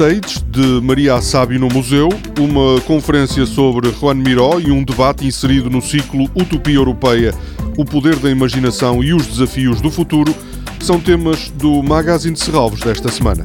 De Maria Assabi no Museu, uma conferência sobre Juan Miró e um debate inserido no ciclo Utopia Europeia, o poder da imaginação e os desafios do futuro, são temas do Magazine de Serralvos desta semana.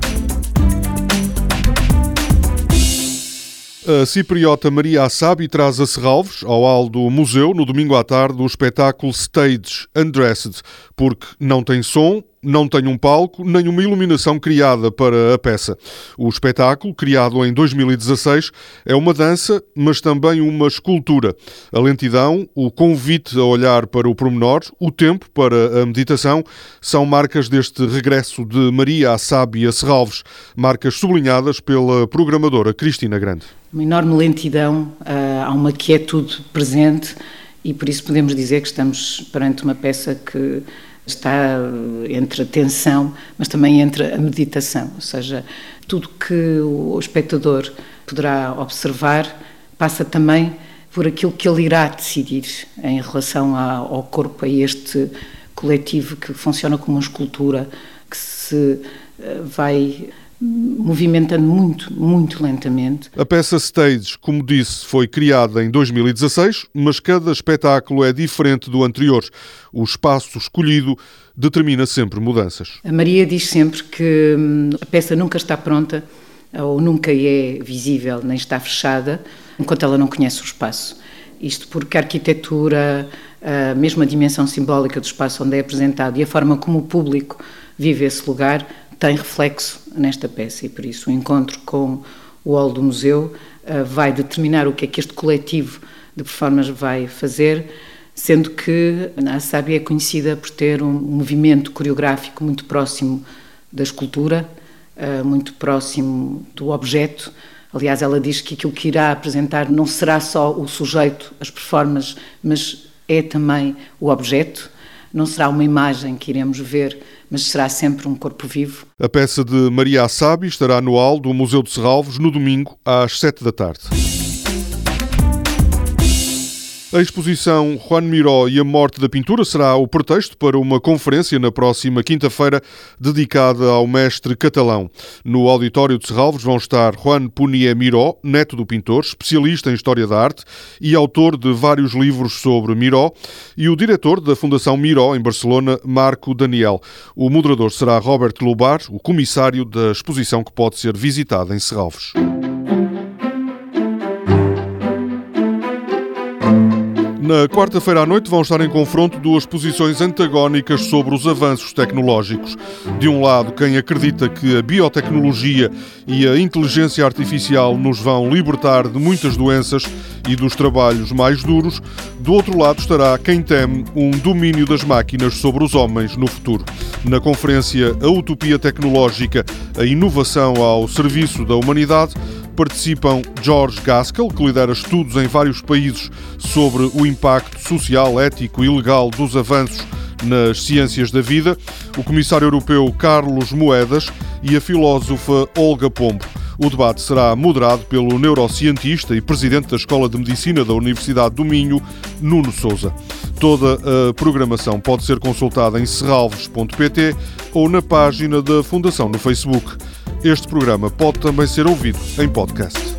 A cipriota Maria Assabi traz a Serralves, ao hall do museu, no domingo à tarde, o espetáculo Stage Undressed, porque não tem som, não tem um palco nem uma iluminação criada para a peça. O espetáculo, criado em 2016, é uma dança, mas também uma escultura. A lentidão, o convite a olhar para o pormenor, o tempo para a meditação, são marcas deste regresso de Maria à Sábia Serralves, marcas sublinhadas pela programadora Cristina Grande. Uma enorme lentidão, ah, há uma quietude presente e por isso podemos dizer que estamos perante uma peça que está entre a tensão, mas também entre a meditação, ou seja, tudo que o espectador poderá observar passa também por aquilo que ele irá decidir em relação ao corpo, a este coletivo que funciona como uma escultura que se eh, vai movimentando muito, muito lentamente. A peça Stage, como disse, foi criada em 2016, mas cada espetáculo é diferente do anterior. O espaço escolhido determina sempre mudanças. A Maria diz sempre que hum, a peça nunca está pronta ou nunca é visível, nem está fechada, enquanto ela não conhece o espaço. Isto porque a arquitetura, a mesma dimensão simbólica do espaço onde é apresentado e a forma como o público vive esse lugar tem reflexo nesta peça e por isso o encontro com o hall do museu uh, vai determinar o que é que este coletivo de performance vai fazer, sendo que a Sábia é conhecida por ter um movimento coreográfico muito próximo da escultura, uh, muito próximo do objeto. Aliás, ela diz que aquilo que irá apresentar não será só o sujeito, as performances, mas é também o objeto. Não será uma imagem que iremos ver mas será sempre um corpo vivo. A peça de Maria Assabi estará no hall do Museu de Serralvos no domingo às sete da tarde. A exposição Juan Miró e a Morte da Pintura será o pretexto para uma conferência na próxima quinta-feira dedicada ao mestre catalão. No auditório de Serralves vão estar Juan Punier Miró, neto do pintor, especialista em História da Arte e autor de vários livros sobre Miró, e o diretor da Fundação Miró, em Barcelona, Marco Daniel. O moderador será Robert Lubar, o comissário da exposição que pode ser visitada em Serralves. Na quarta-feira à noite vão estar em confronto duas posições antagónicas sobre os avanços tecnológicos. De um lado, quem acredita que a biotecnologia e a inteligência artificial nos vão libertar de muitas doenças e dos trabalhos mais duros. Do outro lado estará quem teme um domínio das máquinas sobre os homens no futuro. Na conferência A Utopia Tecnológica, a inovação ao serviço da humanidade, participam George Gaskell, que lidera estudos em vários países sobre o impacto social, ético e legal dos avanços nas ciências da vida, o comissário europeu Carlos Moedas e a filósofa Olga Pombo. O debate será moderado pelo neurocientista e presidente da Escola de Medicina da Universidade do Minho, Nuno Souza. Toda a programação pode ser consultada em serralves.pt ou na página da Fundação no Facebook. Este programa pode também ser ouvido em podcast.